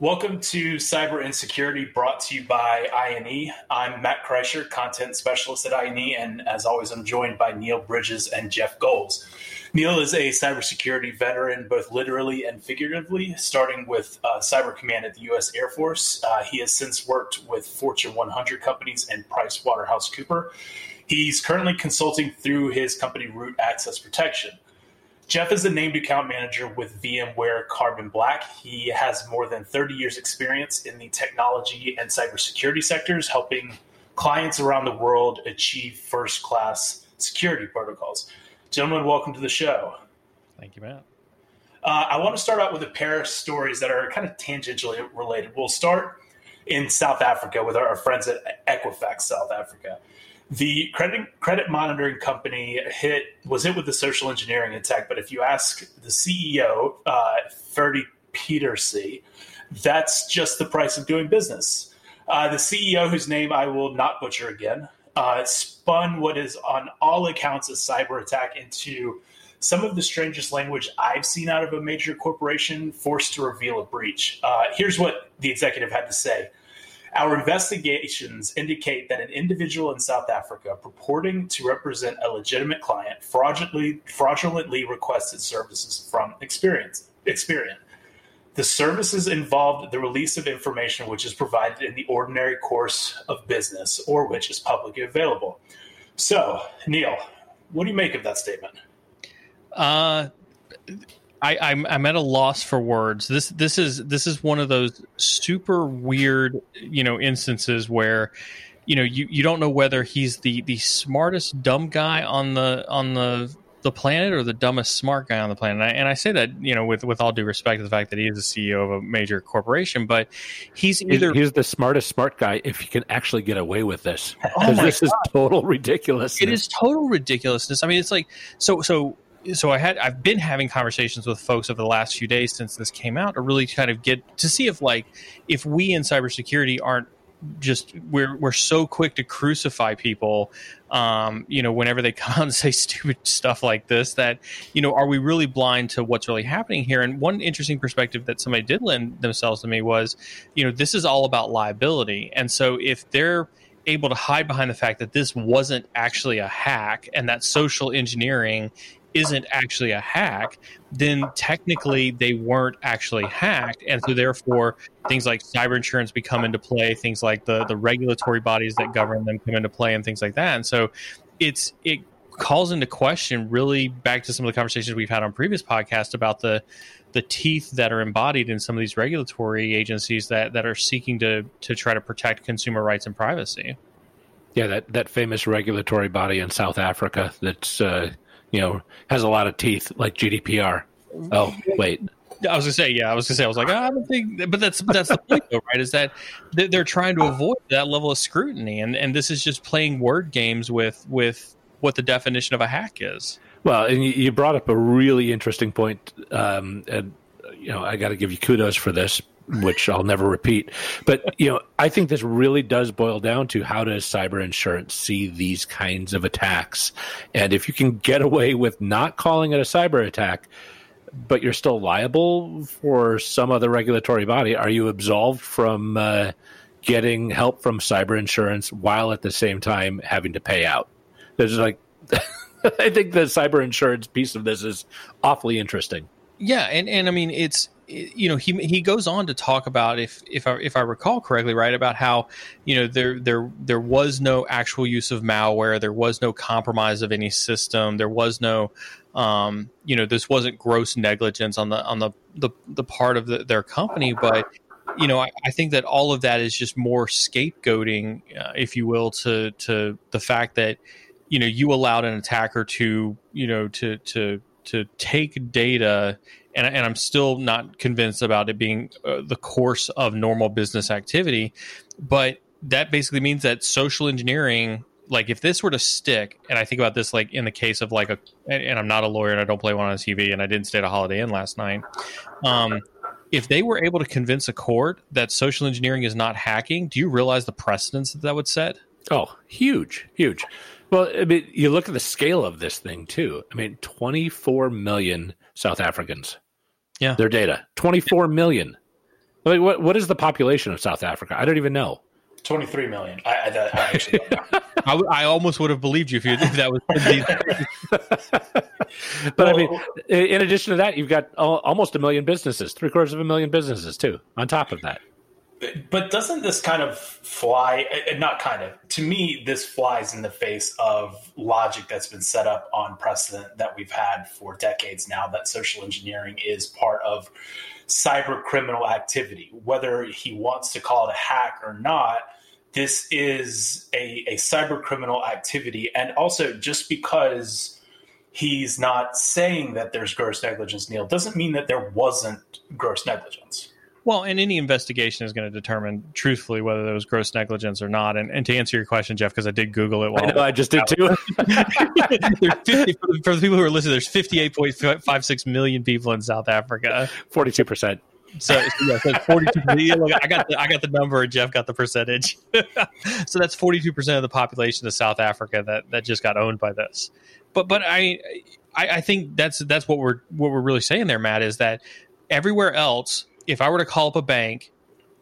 Welcome to Cyber Insecurity, brought to you by INE. I'm Matt Kreischer, content specialist at INE, and as always, I'm joined by Neil Bridges and Jeff Goals. Neil is a cybersecurity veteran, both literally and figuratively, starting with uh, Cyber Command at the U.S. Air Force. Uh, he has since worked with Fortune 100 companies and PricewaterhouseCooper. He's currently consulting through his company Root Access Protection. Jeff is a named account manager with VMware Carbon Black. He has more than 30 years' experience in the technology and cybersecurity sectors, helping clients around the world achieve first class security protocols. Gentlemen, welcome to the show. Thank you, Matt. Uh, I want to start out with a pair of stories that are kind of tangentially related. We'll start in South Africa with our, our friends at Equifax South Africa. The credit credit monitoring company hit was hit with the social engineering attack, but if you ask the CEO, uh, Ferdy that's just the price of doing business. Uh, the CEO, whose name I will not butcher again, uh, spun what is on all accounts a cyber attack into some of the strangest language I've seen out of a major corporation forced to reveal a breach. Uh, here's what the executive had to say. Our investigations indicate that an individual in South Africa purporting to represent a legitimate client fraudulently, fraudulently requested services from Experience. Experian. The services involved the release of information which is provided in the ordinary course of business or which is publicly available. So, Neil, what do you make of that statement? Uh, I, I'm I'm at a loss for words. This this is this is one of those super weird, you know, instances where, you know, you, you don't know whether he's the the smartest dumb guy on the on the the planet or the dumbest smart guy on the planet. And I, and I, say that you know with with all due respect to the fact that he is the CEO of a major corporation, but he's either he's the smartest smart guy if he can actually get away with this because oh this God. is total ridiculousness. It is total ridiculousness. I mean, it's like so so so I had I've been having conversations with folks over the last few days since this came out to really kind of get to see if like if we in cybersecurity aren't just we're we're so quick to crucify people um, you know whenever they come out and say stupid stuff like this that you know are we really blind to what's really happening here? And one interesting perspective that somebody did lend themselves to me was you know this is all about liability. And so if they're able to hide behind the fact that this wasn't actually a hack and that social engineering isn't actually a hack, then technically they weren't actually hacked. And so therefore things like cyber insurance become into play, things like the the regulatory bodies that govern them come into play and things like that. And so it's it calls into question really back to some of the conversations we've had on previous podcasts about the the teeth that are embodied in some of these regulatory agencies that that are seeking to to try to protect consumer rights and privacy. Yeah, that, that famous regulatory body in South Africa that's uh, you know has a lot of teeth like GDPR. Oh wait, I was gonna say, yeah, I was gonna say, I was like, oh, I don't think, but that's that's the point, though, right? Is that they're trying to avoid that level of scrutiny, and and this is just playing word games with with what the definition of a hack is. Well, and you brought up a really interesting point, um, and you know, I got to give you kudos for this which I'll never repeat. But you know, I think this really does boil down to how does cyber insurance see these kinds of attacks, and if you can get away with not calling it a cyber attack, but you're still liable for some other regulatory body, are you absolved from uh, getting help from cyber insurance while at the same time having to pay out? There's like. I think the cyber insurance piece of this is awfully interesting. Yeah, and, and I mean it's you know he he goes on to talk about if if I, if I recall correctly right about how you know there there there was no actual use of malware. There was no compromise of any system. There was no um, you know this wasn't gross negligence on the on the the, the part of the, their company. But you know I, I, think that all of that is just more scapegoating uh, if you will to to the fact that you know you allowed an attacker to you know to to to take data and, and I'm still not convinced about it being uh, the course of normal business activity. But that basically means that social engineering, like if this were to stick, and I think about this like in the case of like a, and I'm not a lawyer and I don't play one on TV and I didn't stay at a Holiday Inn last night. Um, if they were able to convince a court that social engineering is not hacking, do you realize the precedence that that would set? Oh, huge, huge. Well, I mean, you look at the scale of this thing too. I mean, 24 million South Africans yeah. Their data 24 million. Like, what what is the population of South Africa? I don't even know. 23 million. I, I, I actually don't know. I, I almost would have believed you if, you, if that was. but I mean, in addition to that, you've got almost a million businesses, three quarters of a million businesses too. On top of that, But doesn't this kind of fly? uh, Not kind of. To me, this flies in the face of logic that's been set up on precedent that we've had for decades now. That social engineering is part of cyber criminal activity, whether he wants to call it a hack or not. This is a, a cyber criminal activity, and also just because he's not saying that there's gross negligence, Neil, doesn't mean that there wasn't gross negligence. Well, and any investigation is going to determine truthfully whether there was gross negligence or not. And, and to answer your question, Jeff, because I did Google it. While I know I just did too. there's 50, for, the, people who are listening, there's 58.56 million people in South Africa. Forty-two percent. So, so yeah, so 42. Look, I got the I got the number, and Jeff got the percentage. so that's 42 percent of the population of South Africa that that just got owned by this. But but I, I I think that's that's what we're what we're really saying there, Matt, is that everywhere else, if I were to call up a bank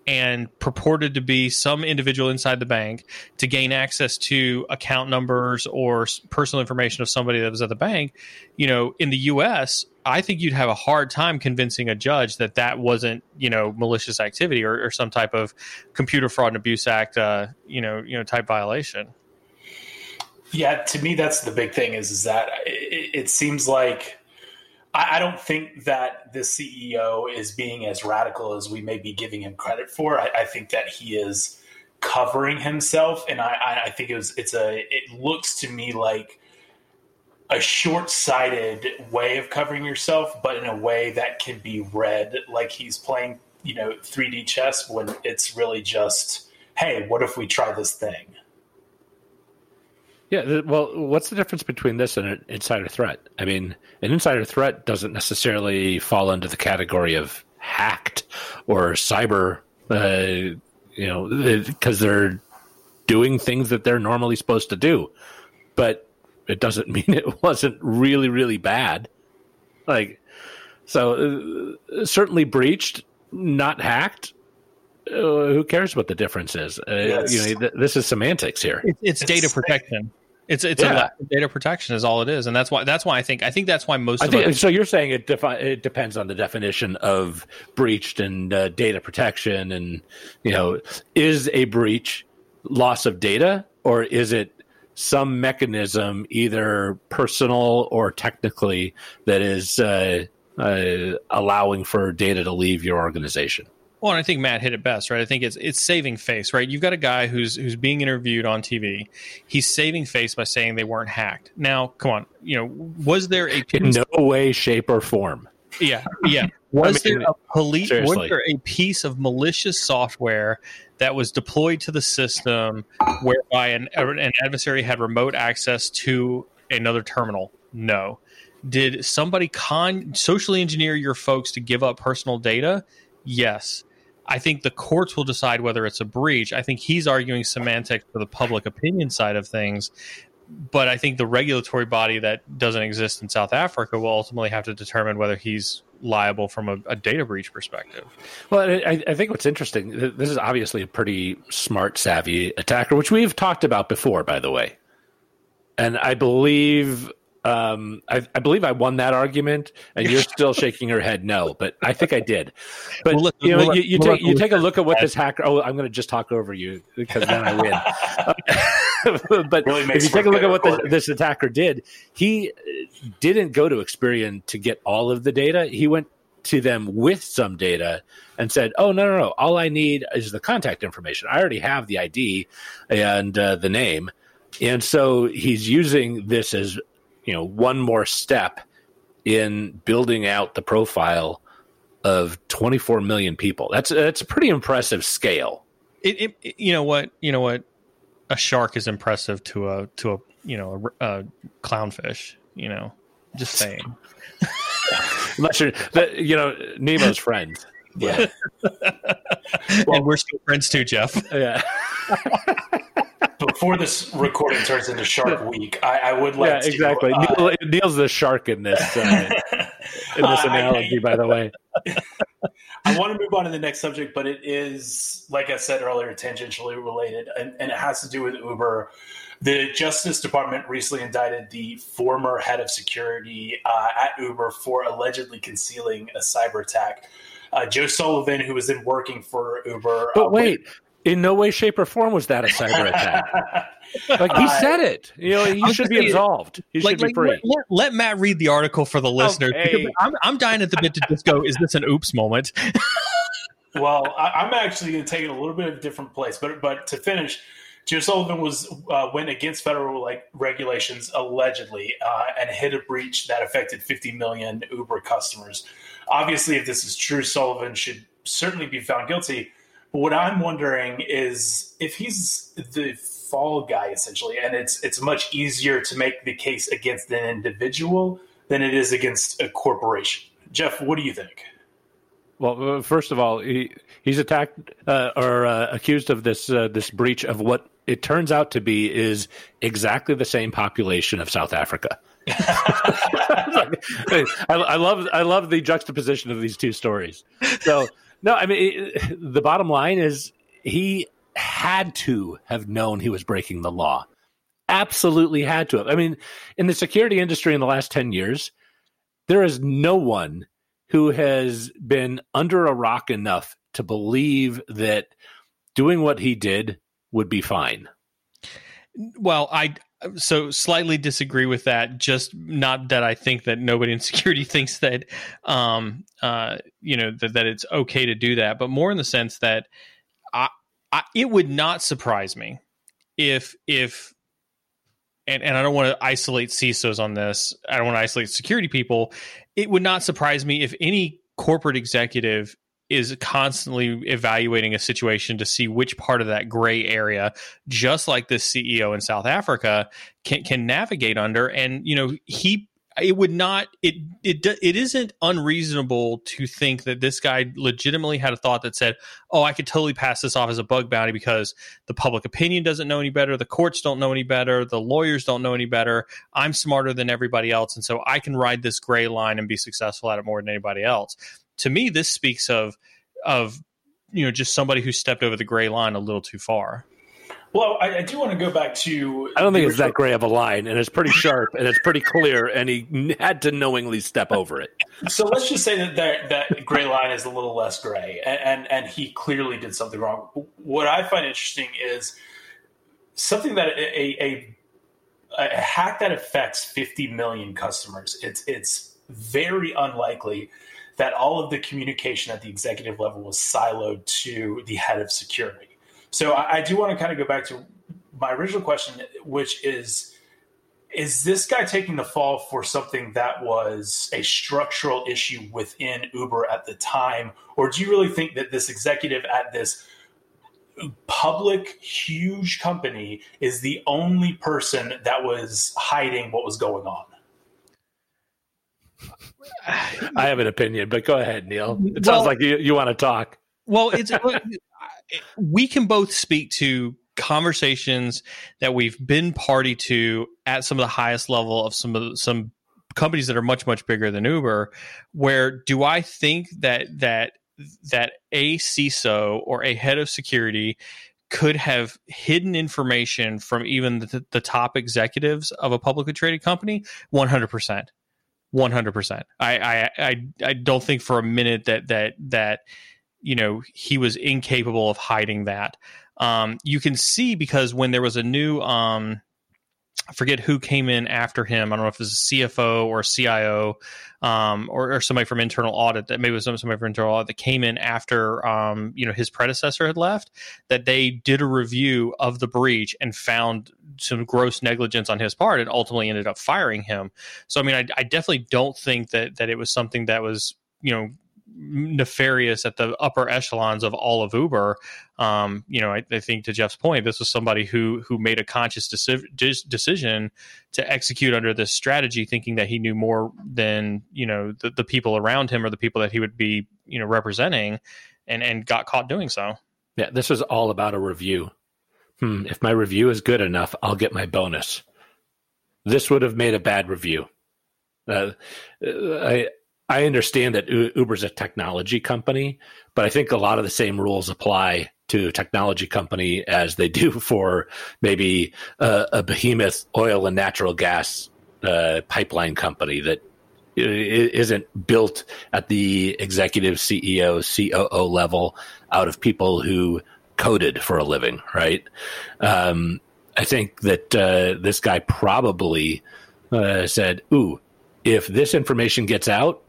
and purported to be some individual inside the bank to gain access to account numbers or personal information of somebody that was at the bank, you know, in the U.S., I think you'd have a hard time convincing a judge that that wasn't, you know, malicious activity or, or some type of Computer Fraud and Abuse Act, uh, you know, you know, type violation. Yeah, to me, that's the big thing. Is is that it, it seems like I, I don't think that the CEO is being as radical as we may be giving him credit for. I, I think that he is covering himself, and I, I- think it was it's a. It looks to me like a short-sighted way of covering yourself, but in a way that can be read like he's playing, you know, 3D chess when it's really just, hey, what if we try this thing? Yeah. th- Well, what's the difference between this and an insider threat? I mean, an insider threat doesn't necessarily fall under the category of hacked or cyber, uh, you know, because they're doing things that they're normally supposed to do. But it doesn't mean it wasn't really, really bad. Like, so uh, certainly breached, not hacked. Uh, who cares what the difference is? Uh, Yes. You know, th- this is semantics here. It's, it's, It's data sick. protection. It's it's Yeah. a lack of data protection is all it is, and that's why that's why I think I think that's why most I of think us, so. You're saying it defi- it depends on the definition of breached and uh, data protection, and you know, is a breach loss of data or is it some mechanism, either personal or technically, that is uh, uh, allowing for data to leave your organization? Well, and I think Matt hit it best, right? I think it's it's saving face, right? You've got a guy who's who's being interviewed on TV. He's saving face by saying they weren't hacked. Now, come on, you know, was there a In no way, shape, or form. yeah yeah was I mean, there a police was there a piece of malicious software that was deployed to the system whereby an an adversary had remote access to another terminal? No. Did somebody con socially engineer your folks to give up personal data? Yes. I think the courts will decide whether it's a breach. I think he's arguing semantics for the public opinion side of things. But I think the regulatory body that doesn't exist in South Africa will ultimately have to determine whether he's liable from a, a data breach perspective. Well, I, I think what's interesting, this is obviously a pretty smart, savvy attacker, which we've talked about before, by the way. And I believe, um, I, I believe I won that argument, and you're still shaking your head no, but I think I did. But We'll you know, we'll you, you we'll take you take a look at what this hacker. Oh, I'm going to just talk over you because then I win. but Really if you take a look at what this, this attacker did, he uh, didn't go to Experian to get all of the data. He went to them with some data and said, "Oh no, no, no! All I need is the contact information. I already have the ID and uh, the name." And so he's using this as you know one more step in building out the profile of 24 million people. That's that's a pretty impressive scale. It, it, you know what? You know what? A shark is impressive to a to a you know a, a clownfish. You know, just saying. Unless you're, that, you know, Nemo's friend. Yeah. and we're still friends too, Jeff. Yeah, Before this recording turns into Shark Week, I, I would like yeah, to. exactly. uh, Neil, Neil's the shark in this uh, in this Uh, I- analogy, by the way. I want to move on to the next subject, but it is, like I said earlier, tangentially related, and, and it has to do with Uber. The Justice Department recently indicted the former head of security uh, at Uber for allegedly concealing a cyber attack. Uh, Joe Sullivan, who was then working for Uber. But uh, wait, in no way, shape, or form was that a cyber attack. like he said it. You know, he should be absolved. He like, should be free. Let, let, let, Matt read the article for the listeners. Okay. I'm, I'm dying at the bit to just go, is this an oops moment? well, I, am actually going to take it a little bit of a different place. But but to finish, Joe Sullivan was uh, went against federal like regulations allegedly uh, and hit a breach that affected 50 million Uber customers. Obviously, if this is true, Sullivan should certainly be found guilty. What I'm wondering is if he's the fall guy essentially, and it's it's much easier to make the case against an individual than it is against a corporation. Jeff, what do you think? Well, uh, first of all, he, he's attacked uh, or uh, accused of this uh, this breach of what it turns out to be is exactly the same population of South Africa. I, I, love I love the juxtaposition of these two stories. So no, I mean it, the bottom line is he had to have known he was breaking the law. Absolutely had to have. I mean, in the security industry in the last ten years, there is no one who has been under a rock enough to believe that doing what he did would be fine. Well, I so slightly disagree with that. Just not that I think that nobody in security thinks that, um, uh, you know, that, that it's okay to do that, but more in the sense that I, I it would not surprise me if if and, and I don't want to isolate CISOs on this. I don't want to isolate security people. It would not surprise me if any corporate executive is constantly evaluating a situation to see which part of that gray area, just like this CEO in South Africa, can can navigate under. And you know, he it would not it it it isn't unreasonable to think that this guy legitimately had a thought that said, "Oh, I could totally pass this off as a bug bounty because the public opinion doesn't know any better, the courts don't know any better, the lawyers don't know any better. I'm smarter than everybody else, and so I can ride this gray line and be successful at it more than anybody else." To me, this speaks of of you know just somebody who stepped over the gray line a little too far. Well, I, I do want to go back to. I don't think it's that gray of a line, and it's pretty sharp and it's pretty clear, and he had to knowingly step over it. So let's just say that that, that gray line is a little less gray, and, and and he clearly did something wrong. What I find interesting is something that a, a a hack that affects 50 million customers. It's it's very unlikely that all of the communication at the executive level was siloed to the head of security. So I, I do want to kind of go back to my original question, which is is this guy taking the fall for something that was a structural issue within Uber at the time? Or do you really think that this executive at this public, huge company is the only person that was hiding what was going on? I have an opinion, but go ahead, Neil. It well, sounds like you, you want to talk. Well, it's we can both speak to conversations that we've been party to at some of the highest level of some of the, some companies that are much much bigger than Uber. Where do I think that that that a CISO or a head of security could have hidden information from even the, the top executives of a publicly traded company? One hundred percent. One hundred percent. I I I don't think for a minute that that that you know he was incapable of hiding that. Um, you can see because when there was a new um, I forget who came in after him. I don't know if it was a CFO or a CIO um, or, or, somebody from internal audit that maybe was somebody from internal audit that came in after um, you know his predecessor had left. That they did a review of the breach and found some gross negligence on his part, and ultimately ended up firing him. So I mean, I, I definitely don't think that that it was something that was you know nefarious at the upper echelons of all of Uber. Um, you know, I, I, think to Jeff's point, this was somebody who who made a conscious deci- decision to execute under this strategy, thinking that he knew more than you know the, the people around him or the people that he would be you know representing, and and got caught doing so. Yeah, this was all about a review. Hmm, if my review is good enough, I'll get my bonus. This would have made a bad review. Uh, I I understand that Uber's a technology company, but I think a lot of the same rules apply to a technology company as they do for maybe a, a behemoth oil and natural gas uh, pipeline company that isn't built at the executive CEO, COO level out of people who coded for a living, right? Um, I think that uh, this guy probably uh, said, "Ooh, if this information gets out,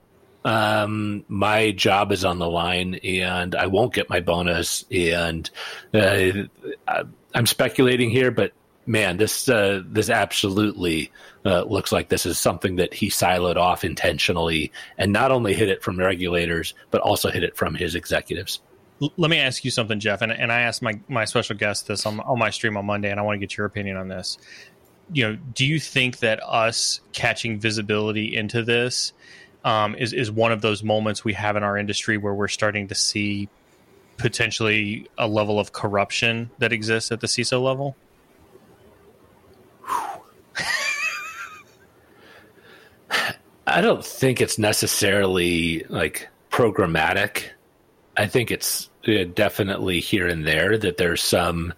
um, my job is on the line, and I won't get my bonus." And uh, I'm speculating here, but man, this uh, this absolutely uh, looks like this is something that he siloed off intentionally, and not only hid it from regulators, but also hid it from his executives. Let me ask you something, Jeff, and, and I asked my, my special guest this on, on my stream on Monday, and I want to get your opinion on this. You know, do you think that us catching visibility into this um, is is one of those moments we have in our industry where we're starting to see potentially a level of corruption that exists at the CISO level? I don't think it's necessarily like programmatic. I think it's uh, definitely here and there that there's some,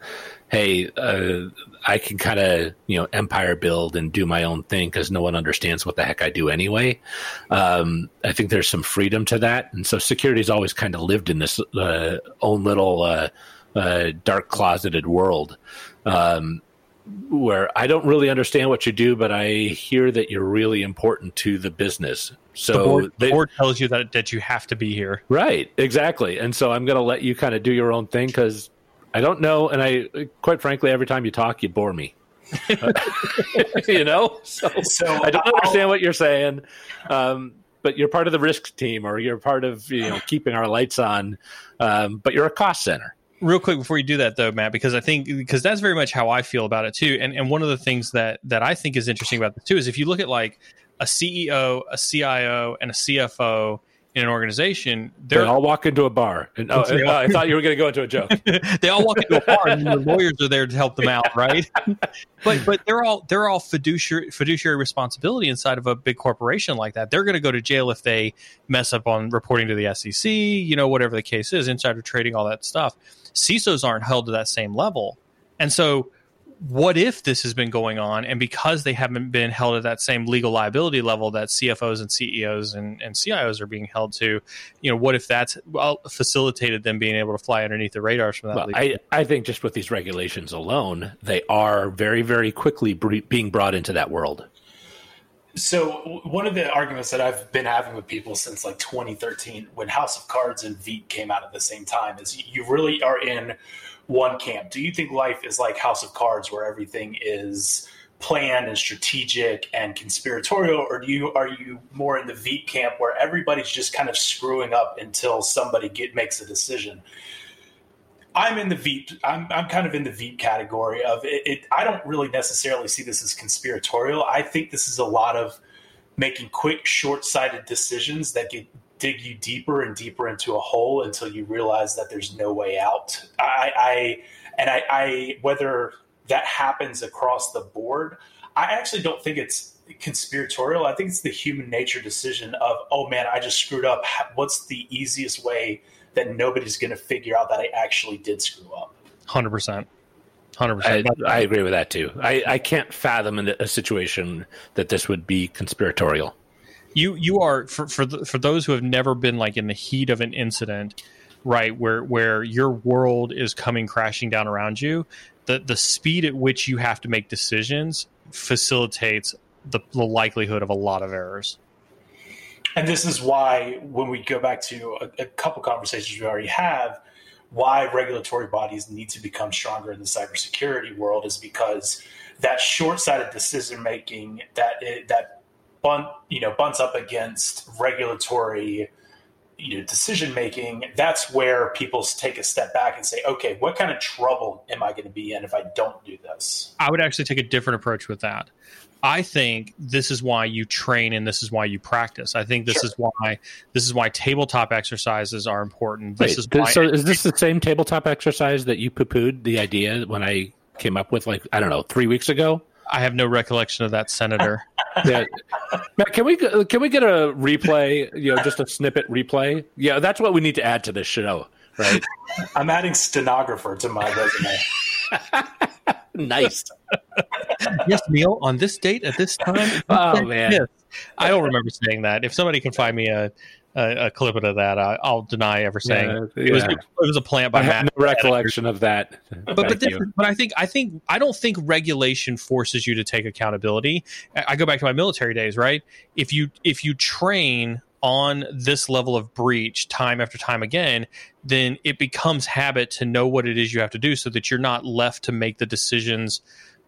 hey, uh, I can kind of you know empire build and do my own thing because no one understands what the heck I do anyway. Um, I think there's some freedom to that, and so security's always kind of lived in this uh, own little uh, uh, dark closeted world. Um, where I don't really understand what you do, but I hear that you're really important to the business. So the board, they, board tells you that that you have to be here, right? Exactly. And so I'm going to let you kind of do your own thing because I don't know, and I quite frankly, every time you talk, you bore me. you know, so, so I don't understand I'll, what you're saying. Um, but you're part of the risk team, or you're part of you know keeping our lights on. Um, but you're a cost center real quick before you do that though matt because i think because that's very much how i feel about it too. And and one of the things that that i think is interesting about this too is if you look at like a ceo a cio and a cfo in an organization, they all walk into a bar. And, oh, uh, I thought you were going to go into a joke. they all walk into a bar, and the lawyers are there to help them out, right? but but they're all they're all fiduciary fiduciary responsibility inside of a big corporation like that. They're going to go to jail if they mess up on reporting to the SEC, you know, whatever the case is, insider trading, all that stuff. CISOs aren't held to that same level, and so what if this has been going on and because they haven't been held at that same legal liability level that CFOs and CEOs and, and CIOs are being held to, you know, what if that's well, facilitated them being able to fly underneath the radars from that? Well, I, I think just with these regulations alone, they are very, very quickly being brought into that world. So one of the arguments that I've been having with people since like 2013, when House of Cards and Veep came out at the same time, is you really are in one camp. Do you think life is like House of Cards, where everything is planned and strategic and conspiratorial, or do you are you more in the Veep camp where everybody's just kind of screwing up until somebody get makes a decision? I'm in the Veep. I'm, I'm kind of in the Veep category of it, it. I don't really necessarily see this as conspiratorial. I think this is a lot of making quick, short-sighted decisions that get dig you deeper and deeper into a hole until you realize that there's no way out. I, I and I, I whether that happens across the board, I actually don't think it's conspiratorial. I think it's the human nature decision of, oh man, I just screwed up. What's the easiest way that nobody's going to figure out that I actually did screw up? Hundred percent. Hundred percent. I agree with that too. I, I can't fathom a situation that this would be conspiratorial you you are for for the, for those who have never been like in the heat of an incident, right? Where where your world is coming crashing down around you, the the speed at which you have to make decisions facilitates the, the likelihood of a lot of errors. And this is why, when we go back to a, a couple conversations we already have, why regulatory bodies need to become stronger in the cybersecurity world is because that short-sighted decision making that it, that bunt, you know, bunts up against regulatory, you know, decision making, that's where people take a step back and say, okay, what kind of trouble am I going to be in if I don't do this? I would actually take a different approach with that. I think this is why you train and this is why you practice. I think this sure. is why this is why tabletop exercises are important. This Wait, is why so is this the same tabletop exercise that you poo pooed the idea when I came up with like I don't know three weeks ago? I have no recollection of that senator. yeah, Matt, can we can we get a replay? You know, just a snippet replay. Yeah, that's what we need to add to this show, right? I'm adding stenographer to my resume. nice. yes, Neil. On this date at this time. Oh man, yes. I don't remember saying that. If somebody can find me a a, a clip of that, I, will deny ever saying yeah, yeah. it was it was a plant by I Matt. no recollection of that. But but, this, but I think I think I don't think regulation forces you to take accountability. I go back to my military days, right? If you if you train on this level of breach time after time again, then it becomes habit to know what it is you have to do so that you're not left to make the decisions,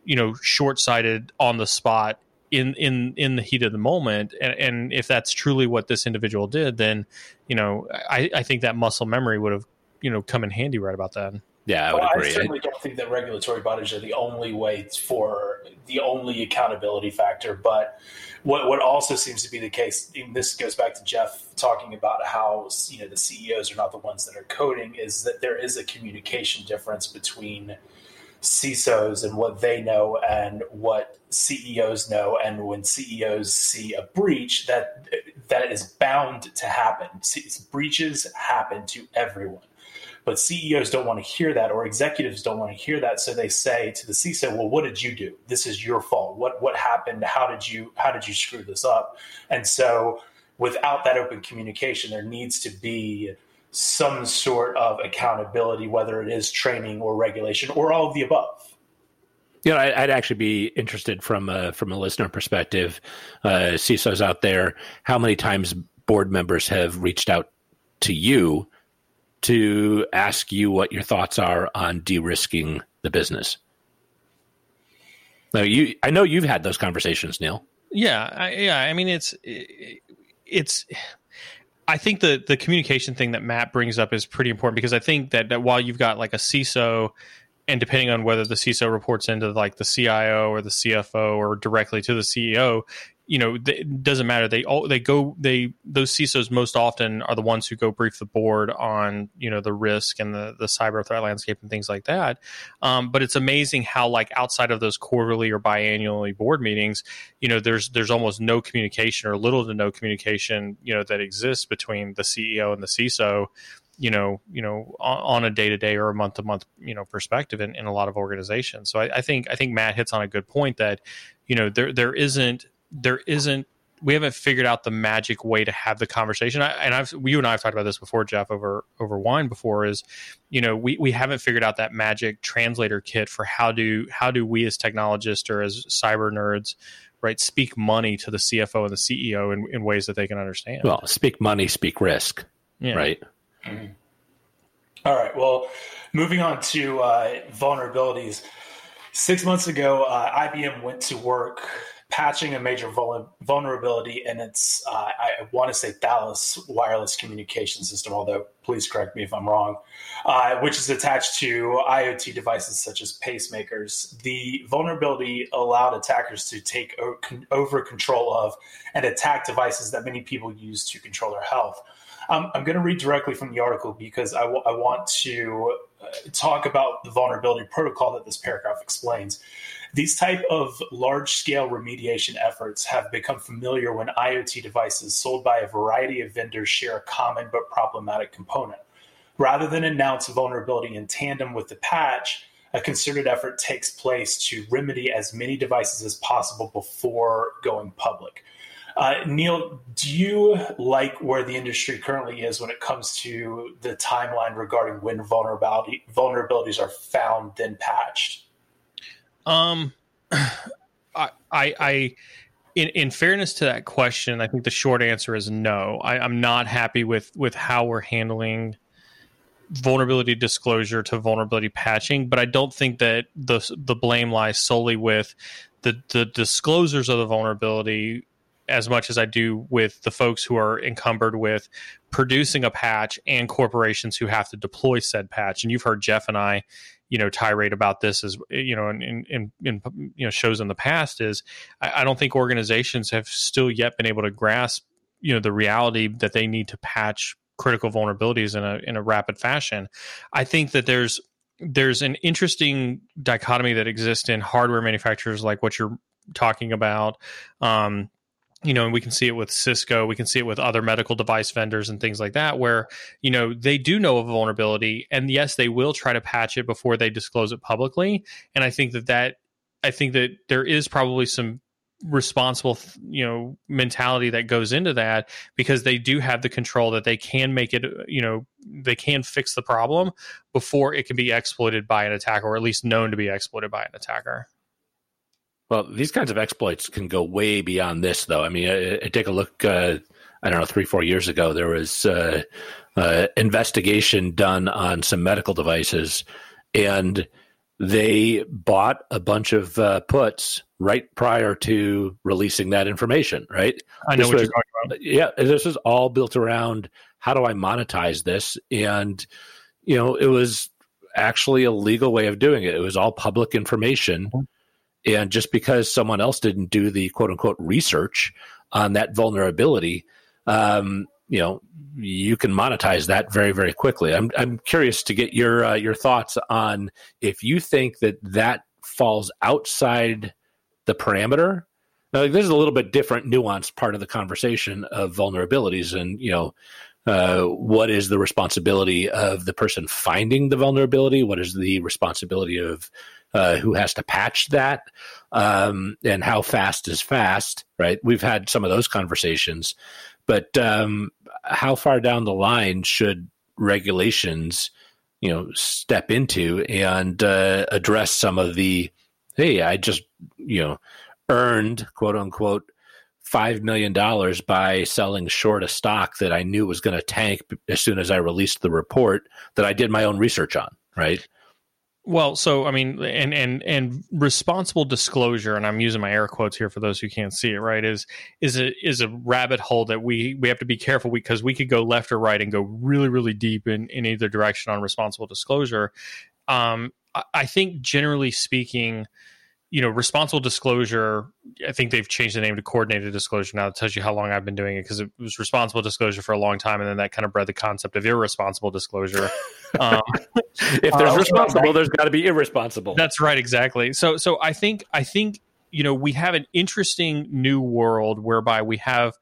you know, short sighted on the spot in in in the heat of the moment. And, and if that's truly what this individual did then you know I, I think that muscle memory would have you know come in handy right about then. Yeah i would well, agree. i certainly don't think that regulatory bodies are the only way for the only accountability factor. But what what also seems to be the case and this goes back to jeff talking about how you know the ceos are not the ones that are coding is that there is a communication difference between CISOs and what they know and what CEOs know. And when CEOs see a breach, that that is bound to happen. Breaches happen to everyone. But CEOs don't want to hear that, or executives don't want to hear that. So they say to the CISO, "Well, what did you do? This is your fault. What what happened? How did you how did you screw this up?" And so, without that open communication, there needs to be some sort of accountability, whether it is training or regulation or all of the above. You know, I'd actually be interested from a, from a listener perspective, uh, CISOs out there, how many times board members have reached out to you to ask you what your thoughts are on de-risking the business. Now, you, I know you've had those conversations, Neil. Yeah, I, yeah. I mean, it's it's I think the the communication thing that Matt brings up is pretty important because I think that, that while you've got like a CISO and depending on whether the CISO reports into like the CIO or the CFO or directly to the CEO, you know, it doesn't matter. They all they go they those CISOs most often are the ones who go brief the board on you know the risk and the the cyber threat landscape and things like that. Um, but it's amazing how like outside of those quarterly or biannually board meetings, you know, there's there's almost no communication or little to no communication you know that exists between the CEO and the CISO you know, you know, on, a day to day or a month to month, you know, perspective in, in a lot of organizations. So I, I, think I think Matt hits on a good point that, you know, there there isn't there isn't we haven't figured out the magic way to have the conversation. I, and I've you and I have talked about this before, Jeff, over over wine before. Is you know we we haven't figured out that magic translator kit for how do how do we as technologists or as cyber nerds right speak money to the CFO and the CEO in, in ways that they can understand. Well, speak money, speak risk, yeah. right? Mm-hmm. All right. Well, moving on to uh, vulnerabilities. Six months ago, uh, IBM went to work patching a major vulnerability in its, uh, I want to say Thales wireless communication system, although please correct me if I'm wrong, uh, which is attached to IoT devices such as pacemakers. The vulnerability allowed attackers to take over control of and attack devices that many people use to control their health. Um, I'm going to read directly from the article because I, w- I want to talk about the vulnerability protocol that this paragraph explains. These type of large-scale remediation efforts have become familiar when IoT devices sold by a variety of vendors share a common but problematic component. Rather than announce a vulnerability in tandem with the patch, a concerted effort takes place to remedy as many devices as possible before going public. Uh, Neil, do you like where the industry currently is when it comes to the timeline regarding when vulnerability vulnerabilities are found then patched? Um, I, I, in, in fairness to that question, I think the short answer is no. I, I'm not happy with with how we're handling vulnerability disclosure to vulnerability patching, but I don't think that the the blame lies solely with the the disclosures of the vulnerability as much as I do with the folks who are encumbered with producing a patch and corporations who have to deploy said patch. And you've heard Jeff and I, you know, tirade about this as you know, in in, in you know shows in the past. Is I, I don't think organizations have still yet been able to grasp you know the reality that they need to patch critical vulnerabilities in a in a rapid fashion. I think that there's there's an interesting dichotomy that exists in hardware manufacturers like what you're talking about. Um, you know, and we can see it with Cisco, we can see it with other medical device vendors and things like that, where, you know, they do know of a vulnerability. And yes, they will try to patch it before they disclose it publicly. And I think that that, I think that there is probably some responsible you know mentality that goes into that because they do have the control that they can make it you know they can fix the problem before it can be exploited by an attacker or at least known to be exploited by an attacker well these kinds of exploits can go way beyond this though i mean I, I take a look uh, i don't know three four years ago there was uh, uh, investigation done on some medical devices and they bought a bunch of uh, puts right prior to releasing that information, right? I know this what was, you're talking about. Yeah, this is all built around how do I monetize this? And, you know, it was actually a legal way of doing it. It was all public information. Mm-hmm. And just because someone else didn't do the quote unquote research on that vulnerability, um, you know, you can monetize that very very quickly. I'm I'm curious to get your uh, your thoughts on if you think that that falls outside the parameter. Now, this is a little bit different, nuanced part of the conversation of vulnerabilities, and you know, uh, what is the responsibility of the person finding the vulnerability? What is the responsibility of uh, who has to patch that? Um, and how fast is fast? Right? We've had some of those conversations, but um, how far down the line should regulations, you know, step into and uh, address some of the, hey, I just, you know, earned quote unquote five million dollars by selling short a stock that I knew was going to tank as soon as I released the report that I did my own research on, right? Well, so I mean, and and and responsible disclosure, and I'm using my air quotes here for those who can't see it. Right, is is a is a rabbit hole that we we have to be careful because we could go left or right and go really really deep in in either direction on responsible disclosure. Um, I, I think generally speaking, you know, responsible disclosure. I think they've changed the name to coordinated disclosure now. That tells you how long I've been doing it because it was responsible disclosure for a long time, and then that kind of bred the concept of irresponsible disclosure. Um, if there's uh, responsible, there's got to be irresponsible. That's right, exactly. So, so I think I think you know we have an interesting new world whereby we have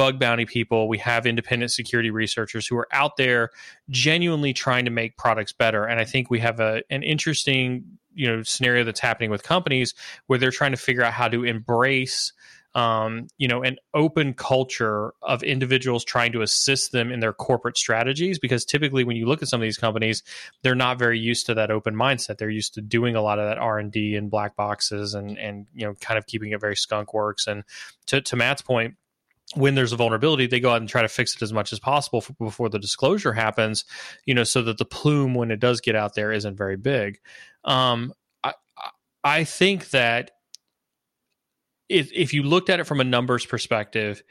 bug bounty people, we have independent security researchers who are out there genuinely trying to make products better. And I think we have a an interesting you know scenario that's happening with companies where they're trying to figure out how to embrace um, you know, an open culture of individuals trying to assist them in their corporate strategies. Because typically, when you look at some of these companies, they're not very used to that open mindset. They're used to doing a lot of that R and D in black boxes, and and you know, kind of keeping it very skunk works. And to to Matt's point, when there's a vulnerability, they go out and try to fix it as much as possible before the disclosure happens, you know, so that the plume when it does get out there isn't very big. Um, I, I think that if, if you looked at it from a numbers perspective,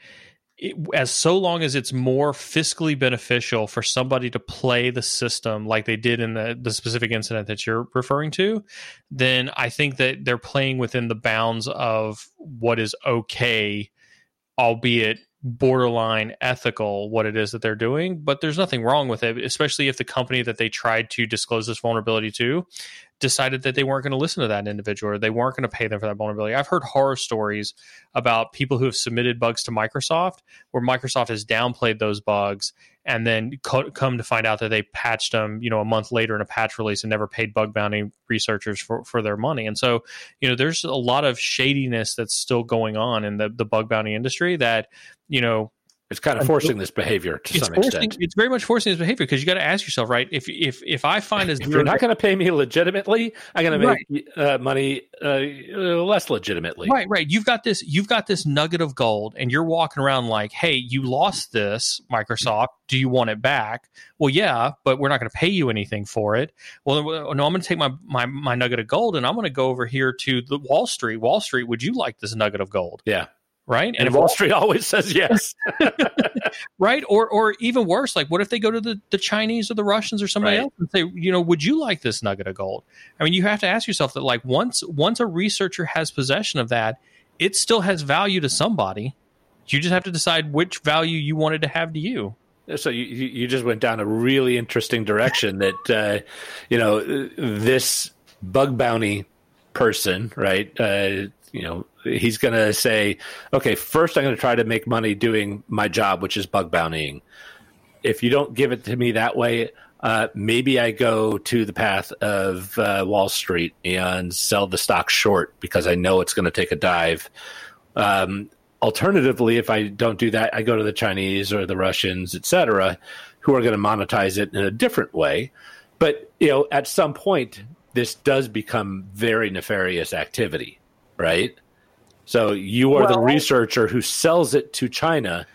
it, as so long as it's more fiscally beneficial for somebody to play the system like they did in the, the specific incident that you're referring to, then I think that they're playing within the bounds of what is okay, albeit borderline ethical what it is that they're doing. But there's nothing wrong with it especially if the company that they tried to disclose this vulnerability to decided that they weren't going to listen to that individual or they weren't going to pay them for that vulnerability. I've heard horror stories about people who have submitted bugs to Microsoft where Microsoft has downplayed those bugs and then co- come to find out that they patched them, you know, a month later in a patch release and never paid bug bounty researchers for, for their money. And so, you know, there's a lot of shadiness that's still going on in the, the bug bounty industry that, you know, it's kind of forcing this behavior to some forcing, extent. It's very much forcing this behavior because you got to ask yourself, right? If if if I find as if you're not going to pay me legitimately, I'm going to make uh, money uh, less legitimately. Right, right. You've got this. You've got this nugget of gold, and you're walking around like, "Hey, you lost this, Microsoft. Do you want it back?" Well, yeah, but we're not going to pay you anything for it. Well, no, I'm going to take my, my my nugget of gold, and I'm going to go over here to the Wall Street. Wall Street, would you like this nugget of gold? Yeah right? And, and Wall Street always says yes, right? Or or even worse, like what if they go to the, the Chinese or the Russians or somebody right. else and say, you know, would you like this nugget of gold? I mean, you have to ask yourself that like once once a researcher has possession of that, it still has value to somebody. You just have to decide which value you wanted to have to you. So you you just went down a really interesting direction. that uh, you know this bug bounty person, right? Uh, you know, he's going to say, okay, first I'm going to try to make money doing my job, which is bug bountying. If you don't give it to me that way, uh, maybe I go to the path of uh, Wall Street and sell the stock short because I know it's going to take a dive. Um, alternatively, if I don't do that, I go to the Chinese or the Russians, etc., who are going to monetize it in a different way. But you know, at some point, this does become very nefarious activity, right? So you are well, the researcher who sells it to China.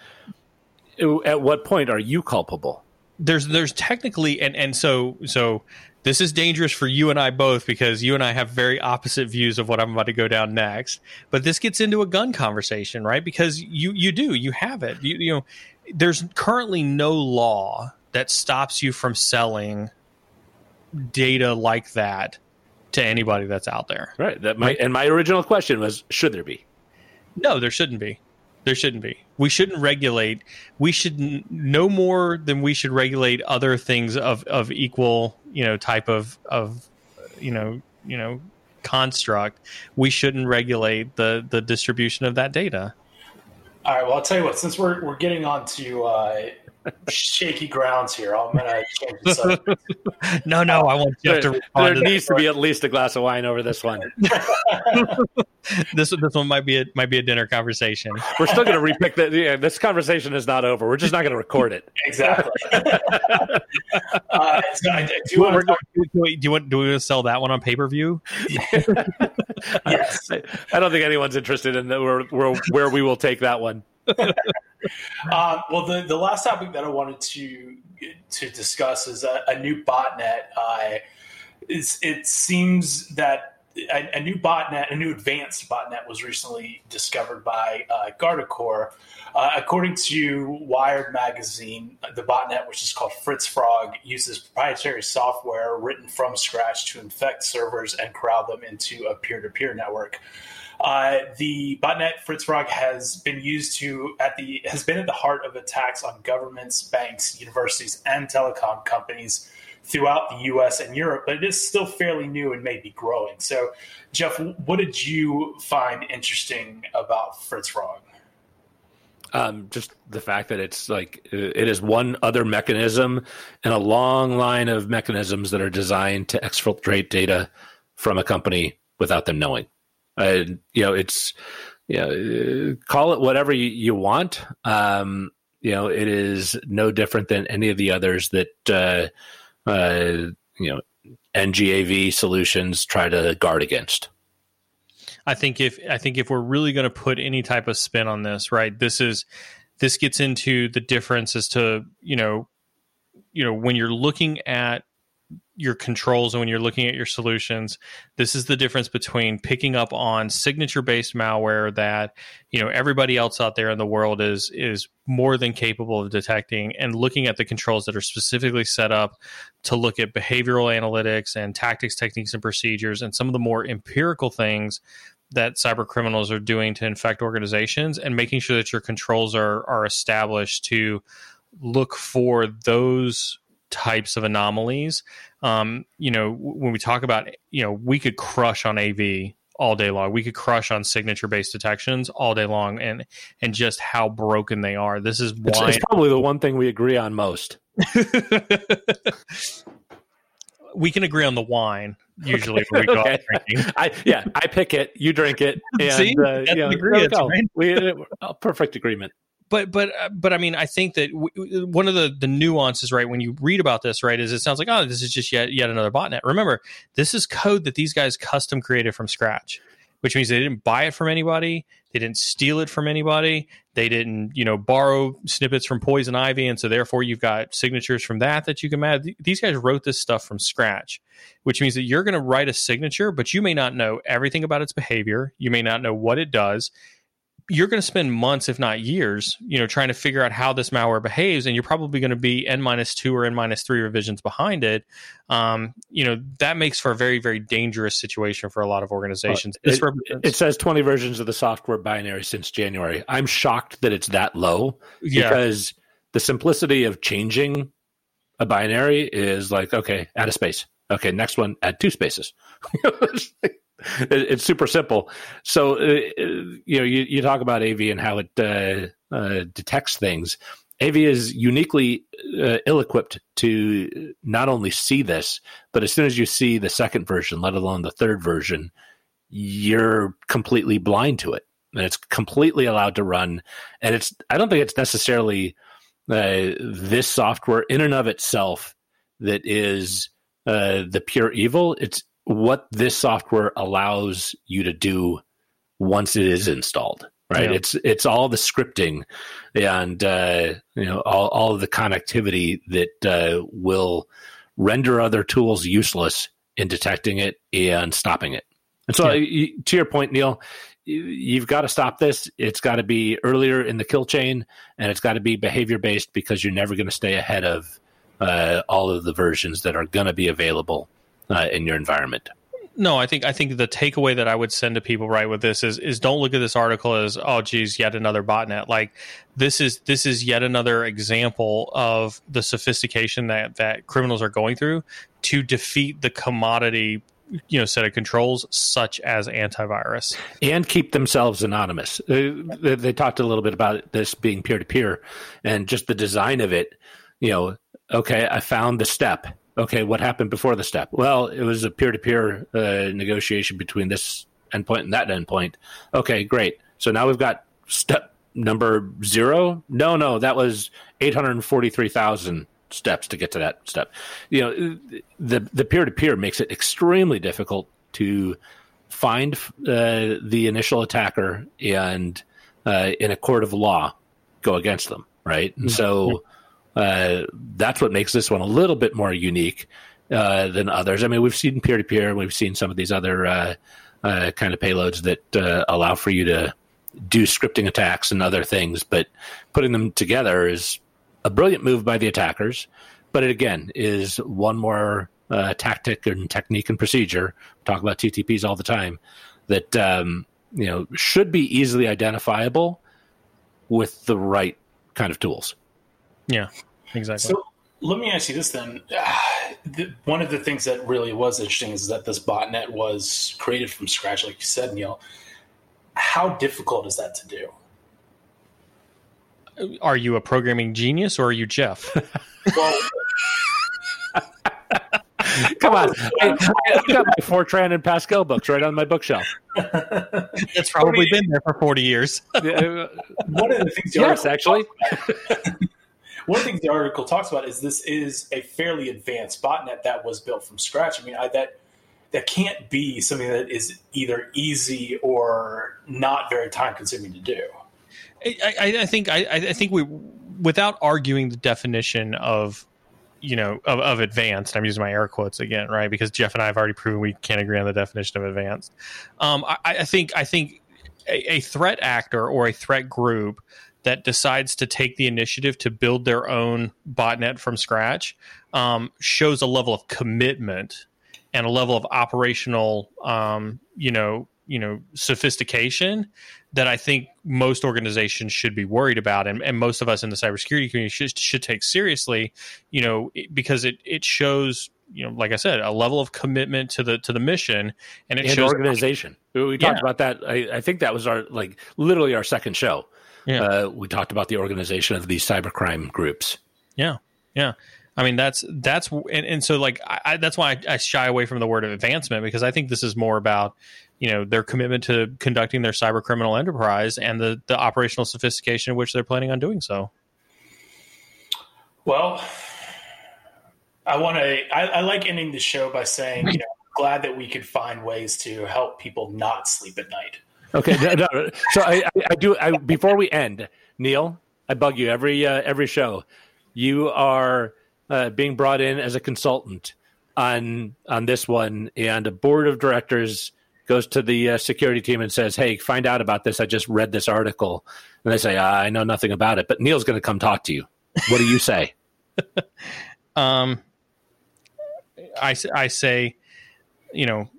At what point are you culpable? There's there's technically and and so so this is dangerous for you and I both because you and I have very opposite views of what I'm about to go down next. But this gets into a gun conversation, right? Because you you do you have it. You, you know, there's currently no law that stops you from selling data like that to anybody that's out there. Right. That my and my original question was should there be? No, there shouldn't be. There shouldn't be. We shouldn't regulate. We should no more than we should regulate other things of of equal, you know, type of of you know, you know, construct. We shouldn't regulate the the distribution of that data. All right. Well, I'll tell you what. Since we're we're getting on to uh, shaky grounds here. I'm gonna change the subject. no, no, I want you to. There needs to be at least a glass of wine over this one. this this one might be a might be a dinner conversation. We're still gonna repick that. Yeah, this conversation is not over. We're just not gonna record it. Exactly. uh, so I, do, want to do, we, do you want do we want to sell that one on pay per view? yes. I, I, don't think anyone's interested in the, where, where where we will take that one. Um, well, the, the last topic that I wanted to to discuss is a, a new botnet. Uh, it seems that a, a, new botnet, a new advanced botnet, was recently discovered by uh, Guardicore. Uh, according to Wired magazine, the botnet, which is called FritzFrog, uses proprietary software written from scratch to infect servers and corral them into a peer-to-peer network. Uh, the botnet FritzFrog has been used to at the has been at the heart of attacks on governments, banks, universities, and telecom companies throughout the U.S. and Europe, but it is still fairly new and may be growing. So, Jeff, what did you find interesting about FritzFrog? Um, just the fact that it's like it is one other mechanism in a long line of mechanisms that are designed to exfiltrate data from a company without them knowing. Uh, you know, it's you know, call it whatever you, you want. Um, you know, it is no different than any of the others that uh, uh, you know NGAV solutions try to guard against. I think if I think if we're really going to put any type of spin on this, right? This is this gets into the difference as to you know you know when you're looking at your controls and when you're looking at your solutions this is the difference between picking up on signature based malware that you know everybody else out there in the world is is more than capable of detecting and looking at the controls that are specifically set up to look at behavioral analytics and tactics techniques and procedures and some of the more empirical things that cyber criminals are doing to infect organizations and making sure that your controls are are established to look for those types of anomalies. Um, you know, when we talk about, you know, we could crush on AV all day long. We could crush on signature based detections all day long, and and just how broken they are. This is why it's, it's probably the one thing we agree on most. we can agree on the wine usually when we go okay. drinking. I, yeah, I pick it, you drink it, and See, uh, you know, agreement, right? we, uh, perfect agreement but but uh, but I mean, I think that w- one of the the nuances, right, when you read about this, right, is it sounds like oh, this is just yet yet another botnet. Remember, this is code that these guys custom created from scratch, which means they didn't buy it from anybody, they didn't steal it from anybody, they didn't you know borrow snippets from Poison Ivy, and so therefore you've got signatures from that that you can add. These guys wrote this stuff from scratch, which means that you're going to write a signature, but you may not know everything about its behavior, you may not know what it does you're going to spend months, if not years, you know, trying to figure out how this malware behaves, and you're probably going to be n minus two or n minus three revisions behind it. Um, you know, that makes for a very, very dangerous situation for a lot of organizations. It, it, says 20 versions of the software binary since January. I'm shocked that it's that low yeah. because the simplicity of changing a binary is like okay, add a space. Okay, next one, add two spaces. it's super simple. So, uh, you know, you, you talk about AV and how it uh, uh, detects things. AV is uniquely uh, ill equipped to not only see this, but as soon as you see the second version, let alone the third version, you're completely blind to it. And it's completely allowed to run. And it's, I don't think it's necessarily uh, this software in and of itself that is uh, the pure evil. It's what this software allows you to do once it is installed right yeah. it's it's all the scripting and uh, you know all, all of the connectivity that uh, will render other tools useless in detecting it and stopping it and so yeah. to your point neil you've got to stop this it's got to be earlier in the kill chain and it's got to be behavior based because you're never going to stay ahead of uh, all of the versions that are going to be available uh, in your environment? No, I think I think the takeaway that I would send to people right with this is is don't look at this article as oh geez yet another botnet. Like this is this is yet another example of the sophistication that that criminals are going through to defeat the commodity you know set of controls such as antivirus. And keep themselves anonymous. They, they talked a little bit about this being peer to peer and just the design of it you know okay i found the step okay, what happened before the step? Well, it was a peer to peer negotiation between this endpoint and that endpoint. Okay, great. So now we've got step number zero. No, no, that was 843,000 steps to get to that step. You know, the the peer to peer makes it extremely difficult to find uh, the initial attacker and uh, in a court of law go against them, right? And so uh, that's what makes this one a little bit more unique uh, than others. I mean, we've seen peer to peer, and we've seen some of these other uh, uh, kind of payloads that uh, allow for you to do scripting attacks and other things, but putting them together is a brilliant move by the attackers. But it again is one more tactic and technique and procedure. We talk about TTPs all the time that um, you know should be easily identifiable with the right kind of tools. Yeah, exactly. So let me ask you this then. One of the things that really was interesting is that this botnet was created from scratch, like you said, Neil. How difficult is that to do? Are you a programming genius or are you Jeff? well, Come on. I, have got my Fortran and Pascal books right on my bookshelf. it's probably been there for 40 years. Uh, one of the things yes, actually. One thing the article talks about is this is a fairly advanced botnet that was built from scratch. I mean, I, that that can't be something that is either easy or not very time consuming to do. I, I think I, I, think we, without arguing the definition of, you know, of, of, advanced. I'm using my air quotes again, right? Because Jeff and I have already proven we can't agree on the definition of advanced. Um, I, I, think I think a, a threat actor or a threat group that decides to take the initiative to build their own botnet from scratch um, shows a level of commitment and a level of operational, um, you know, you know, sophistication that I think most organizations should be worried about, and, and most of us in the cybersecurity community should, should take seriously, you know, because it it shows you know, like I said, a level of commitment to the to the mission, and it and shows organization. We talked yeah. about that. I, I, think that was our like literally our second show. Yeah. Uh, we talked about the organization of these cybercrime groups. Yeah, yeah. I mean that's that's and, and so like I, that's why I, I, shy away from the word of advancement because I think this is more about you know their commitment to conducting their cyber criminal enterprise and the the operational sophistication in which they're planning on doing so. Well, I want to. I, I like ending the show by saying you know glad that we could find ways to help people not sleep at night. Okay, no, no. so I, I, do. I, before we end, Neil, I bug you every uh, every show. You are uh, being brought in as a consultant on on this one, and a board of directors goes to the uh, security team and says, "Hey, find out about this. I just read this article," and they say, "I know nothing about it." But Neil's going to come talk to you. What do you say? um, I I say, you know,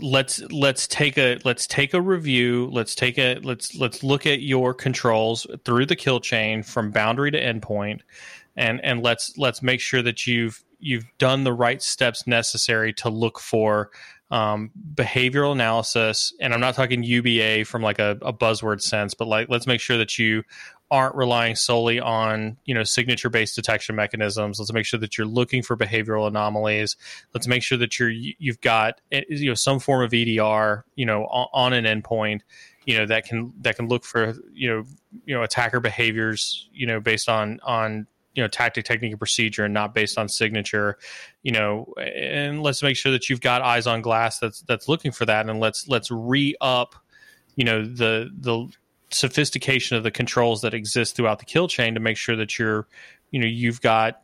let's let's take a let's take a review. Let's take a let's let's look at your controls through the kill chain from boundary to endpoint. And and let's let's make sure that you've you've done the right steps necessary to look for um, behavioral analysis. And i'm not talking uba from like a, a buzzword sense but like let's make sure that you aren't relying solely on you know signature based detection mechanisms. Let's make sure that you're looking for behavioral anomalies. Let's make sure that you're you've got you know some form of edr you know on, on an endpoint you know that can that can look for you know you know attacker behaviors you know based on on you know tactic technique and procedure and not based on signature you know. And let's make sure that you've got eyes on glass that's that's looking for that. And let's let's re up you know the the sophistication of the controls that exist throughout the kill chain to make sure that you're you know you've got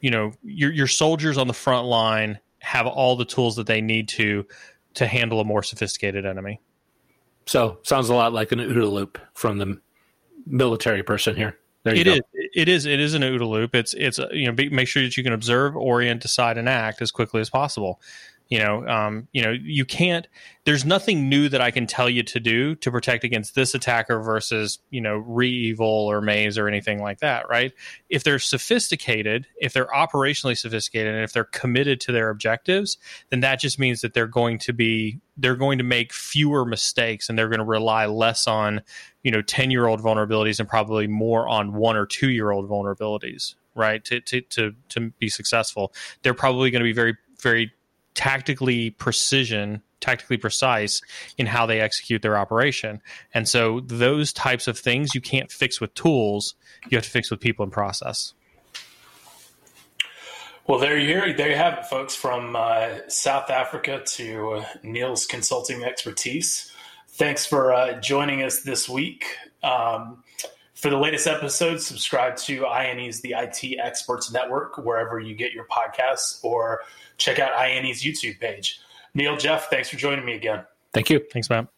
you know your your soldiers on the front line have all the tools that they need to to handle a more sophisticated enemy so sounds a lot like an OODA loop from the military person here there you go. it is. It is. It is an OODA loop. It's. It's. You know, make sure that you can observe, orient, decide, and act as quickly as possible you know um, you know you can't there's nothing new that i can tell you to do to protect against this attacker versus you know REvil or maze or anything like that right? If they're sophisticated if they're operationally sophisticated and if they're committed to their objectives then that just means that they're going to be they're going to make fewer mistakes and they're going to rely less on you know 10 year old vulnerabilities and probably more on one or two year old vulnerabilities right to, to to to be successful. They're probably going to be very very tactically precision tactically precise in how they execute their operation. And so those types of things you can't fix with tools. You have to fix with people and process. Well there you there you have it folks from uh, south africa to uh, neil's consulting expertise. Thanks for uh, joining us this week. Um, for the latest episodes, subscribe to INE's The IT Experts Network, wherever you get your podcasts, or check out INE's YouTube page. Neil, Jeff, thanks for joining me again. Thank you. Thanks, Matt.